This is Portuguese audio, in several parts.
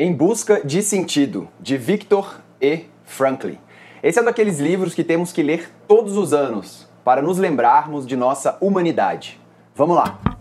Em Busca de Sentido, de Viktor E. Franklin. Esse é um daqueles livros que temos que ler todos os anos para nos lembrarmos de nossa humanidade. Vamos lá!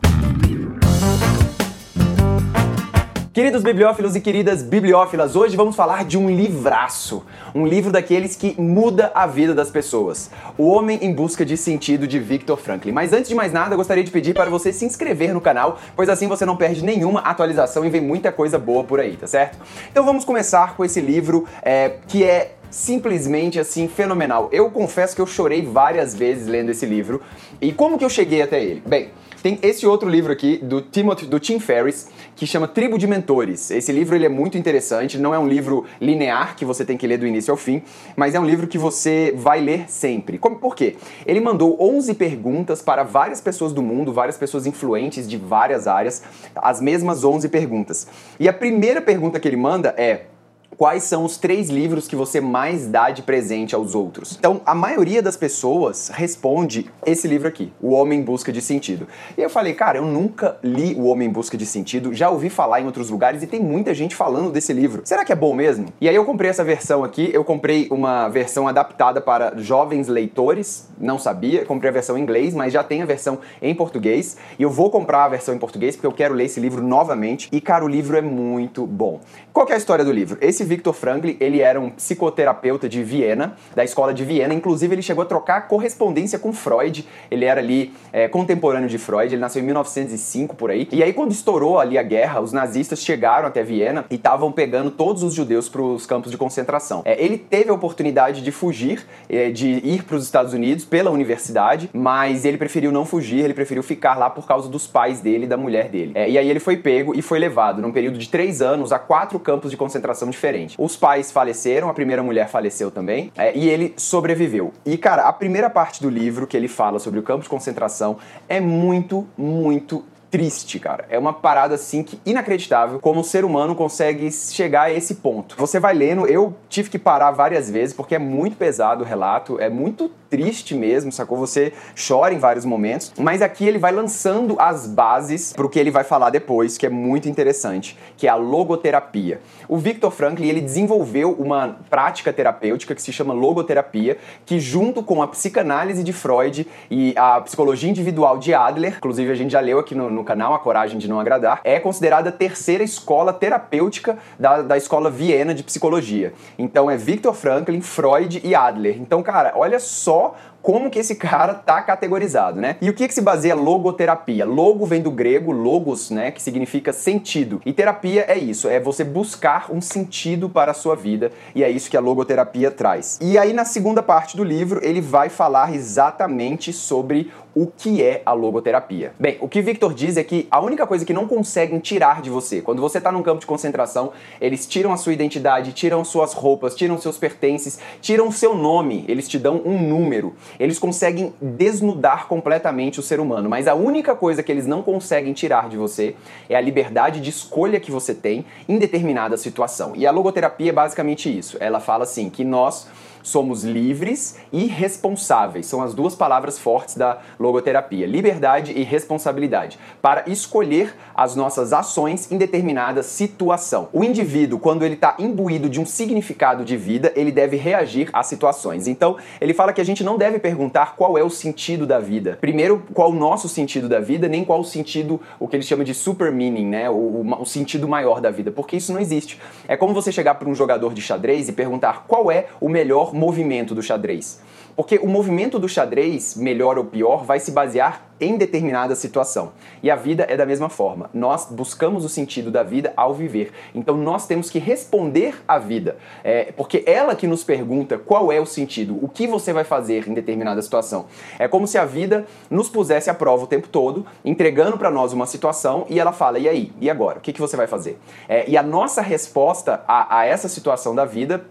Queridos bibliófilos e queridas bibliófilas, hoje vamos falar de um livraço, um livro daqueles que muda a vida das pessoas. O Homem em Busca de Sentido de Viktor Franklin. Mas antes de mais nada, eu gostaria de pedir para você se inscrever no canal, pois assim você não perde nenhuma atualização e vem muita coisa boa por aí, tá certo? Então vamos começar com esse livro é, que é simplesmente assim fenomenal. Eu confesso que eu chorei várias vezes lendo esse livro. E como que eu cheguei até ele? Bem, tem esse outro livro aqui do Timothy, do Tim Ferriss, que chama Tribo de Mentores. Esse livro ele é muito interessante, não é um livro linear que você tem que ler do início ao fim, mas é um livro que você vai ler sempre. Como, por quê? Ele mandou 11 perguntas para várias pessoas do mundo, várias pessoas influentes de várias áreas, as mesmas 11 perguntas. E a primeira pergunta que ele manda é: quais são os três livros que você mais dá de presente aos outros. Então, a maioria das pessoas responde esse livro aqui, O Homem em Busca de Sentido. E eu falei, cara, eu nunca li O Homem em Busca de Sentido, já ouvi falar em outros lugares e tem muita gente falando desse livro. Será que é bom mesmo? E aí eu comprei essa versão aqui, eu comprei uma versão adaptada para jovens leitores, não sabia, comprei a versão em inglês, mas já tem a versão em português, e eu vou comprar a versão em português porque eu quero ler esse livro novamente. E cara, o livro é muito bom. Qual é a história do livro? Esse Viktor Frankl, ele era um psicoterapeuta de Viena, da escola de Viena. Inclusive, ele chegou a trocar correspondência com Freud. Ele era ali é, contemporâneo de Freud. Ele nasceu em 1905 por aí. E aí, quando estourou ali a guerra, os nazistas chegaram até Viena e estavam pegando todos os judeus para os campos de concentração. É, ele teve a oportunidade de fugir, é, de ir para os Estados Unidos pela universidade, mas ele preferiu não fugir. Ele preferiu ficar lá por causa dos pais dele e da mulher dele. É, e aí ele foi pego e foi levado num período de três anos a quatro campos de concentração diferentes. Os pais faleceram, a primeira mulher faleceu também, é, e ele sobreviveu. E, cara, a primeira parte do livro que ele fala sobre o campo de concentração é muito, muito triste, cara. É uma parada assim que inacreditável como o ser humano consegue chegar a esse ponto. Você vai lendo, eu tive que parar várias vezes porque é muito pesado o relato, é muito triste mesmo, sacou? Você chora em vários momentos, mas aqui ele vai lançando as bases para o que ele vai falar depois, que é muito interessante, que é a logoterapia. O Viktor Frankl, ele desenvolveu uma prática terapêutica que se chama logoterapia, que junto com a psicanálise de Freud e a psicologia individual de Adler, inclusive a gente já leu aqui no, no canal A Coragem de Não Agradar, é considerada a terceira escola terapêutica da, da escola Viena de psicologia. Então é Viktor Frankl, Freud e Adler. Então, cara, olha só como que esse cara tá categorizado, né? E o que que se baseia logoterapia? Logo vem do grego logos, né, que significa sentido. E terapia é isso, é você buscar um sentido para a sua vida, e é isso que a logoterapia traz. E aí na segunda parte do livro, ele vai falar exatamente sobre o que é a logoterapia. Bem, o que Victor diz é que a única coisa que não conseguem tirar de você, quando você está num campo de concentração, eles tiram a sua identidade, tiram suas roupas, tiram seus pertences, tiram seu nome, eles te dão um número. Eles conseguem desnudar completamente o ser humano, mas a única coisa que eles não conseguem tirar de você é a liberdade de escolha que você tem em determinada situação. E a logoterapia é basicamente isso. Ela fala assim que nós somos livres e responsáveis. São as duas palavras fortes da logoterapia: liberdade e responsabilidade, para escolher as nossas ações em determinada situação. O indivíduo, quando ele está imbuído de um significado de vida, ele deve reagir às situações. Então, ele fala que a gente não deve perguntar qual é o sentido da vida. Primeiro, qual o nosso sentido da vida, nem qual o sentido, o que ele chama de super meaning, né? O, o sentido maior da vida, porque isso não existe. É como você chegar para um jogador de xadrez e perguntar qual é o melhor movimento do xadrez. Porque o movimento do xadrez, melhor ou pior, vai se basear em determinada situação. E a vida é da mesma forma. Nós buscamos o sentido da vida ao viver. Então nós temos que responder à vida. É, porque ela que nos pergunta qual é o sentido, o que você vai fazer em determinada situação. É como se a vida nos pusesse à prova o tempo todo, entregando para nós uma situação e ela fala: e aí? E agora? O que, que você vai fazer? É, e a nossa resposta a, a essa situação da vida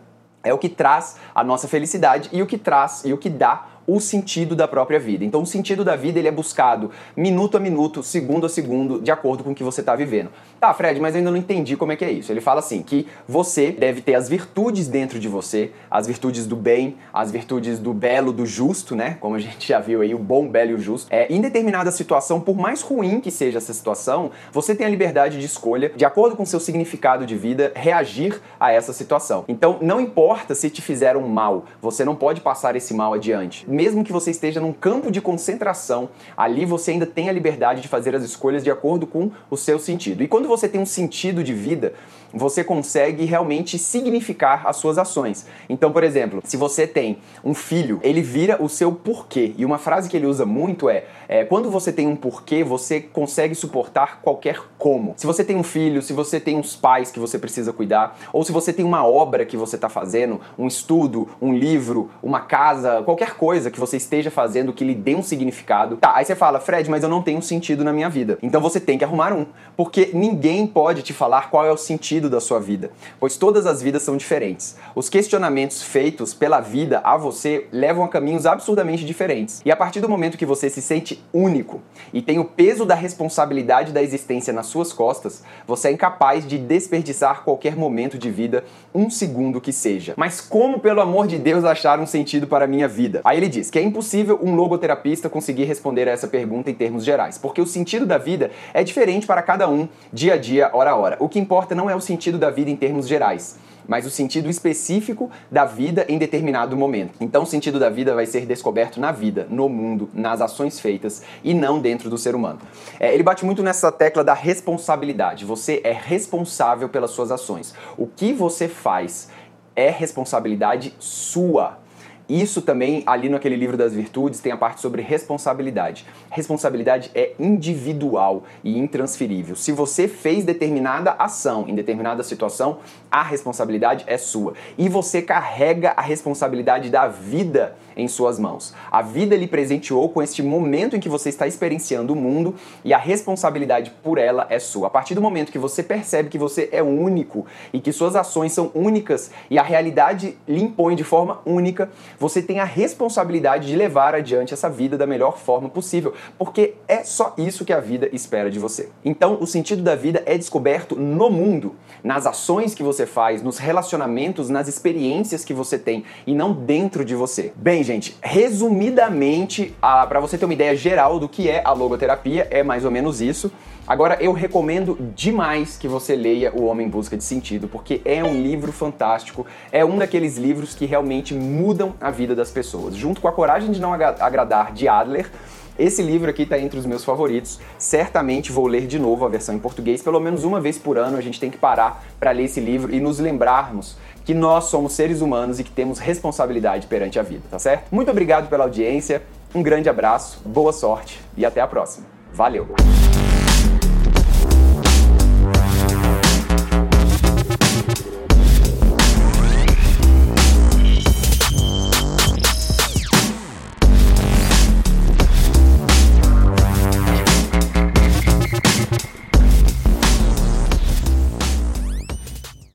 é o que traz a nossa felicidade e o que traz e o que dá o sentido da própria vida. Então, o sentido da vida ele é buscado minuto a minuto, segundo a segundo, de acordo com o que você está vivendo. Tá, Fred, mas eu ainda não entendi como é que é isso. Ele fala assim que você deve ter as virtudes dentro de você, as virtudes do bem, as virtudes do belo, do justo, né? Como a gente já viu aí, o bom, belo e o justo. É, em determinada situação, por mais ruim que seja essa situação, você tem a liberdade de escolha, de acordo com seu significado de vida, reagir a essa situação. Então, não importa se te fizeram mal, você não pode passar esse mal adiante. Mesmo que você esteja num campo de concentração, ali você ainda tem a liberdade de fazer as escolhas de acordo com o seu sentido. E quando você tem um sentido de vida, você consegue realmente significar as suas ações. Então, por exemplo, se você tem um filho, ele vira o seu porquê. E uma frase que ele usa muito é, é quando você tem um porquê, você consegue suportar qualquer como. Se você tem um filho, se você tem uns pais que você precisa cuidar, ou se você tem uma obra que você está fazendo, um estudo, um livro, uma casa, qualquer coisa que você esteja fazendo que lhe dê um significado. Tá, aí você fala, Fred, mas eu não tenho sentido na minha vida. Então você tem que arrumar um, porque ninguém pode te falar qual é o sentido da sua vida, pois todas as vidas são diferentes. Os questionamentos feitos pela vida a você levam a caminhos absurdamente diferentes. E a partir do momento que você se sente único e tem o peso da responsabilidade da existência nas suas costas, você é incapaz de desperdiçar qualquer momento de vida, um segundo que seja. Mas como, pelo amor de Deus, achar um sentido para a minha vida? Aí ele diz que é impossível um logoterapista conseguir responder a essa pergunta em termos gerais, porque o sentido da vida é diferente para cada um, dia a dia, hora a hora. O que importa não é o sentido da vida em termos gerais, mas o sentido específico da vida em determinado momento. Então, o sentido da vida vai ser descoberto na vida, no mundo, nas ações feitas e não dentro do ser humano. É, ele bate muito nessa tecla da responsabilidade. Você é responsável pelas suas ações. O que você faz é responsabilidade sua. Isso também, ali naquele livro das virtudes, tem a parte sobre responsabilidade. Responsabilidade é individual e intransferível. Se você fez determinada ação em determinada situação, a responsabilidade é sua. E você carrega a responsabilidade da vida em suas mãos. A vida lhe presenteou com este momento em que você está experienciando o mundo e a responsabilidade por ela é sua. A partir do momento que você percebe que você é único e que suas ações são únicas e a realidade lhe impõe de forma única, você tem a responsabilidade de levar adiante essa vida da melhor forma possível, porque é só isso que a vida espera de você. Então, o sentido da vida é descoberto no mundo, nas ações que você faz, nos relacionamentos, nas experiências que você tem e não dentro de você. Bem, gente, resumidamente, para você ter uma ideia geral do que é a logoterapia, é mais ou menos isso. Agora, eu recomendo demais que você leia O Homem em Busca de Sentido, porque é um livro fantástico, é um daqueles livros que realmente mudam a vida das pessoas. Junto com A Coragem de Não Agradar, de Adler, esse livro aqui está entre os meus favoritos. Certamente vou ler de novo a versão em português, pelo menos uma vez por ano. A gente tem que parar para ler esse livro e nos lembrarmos que nós somos seres humanos e que temos responsabilidade perante a vida, tá certo? Muito obrigado pela audiência, um grande abraço, boa sorte e até a próxima. Valeu!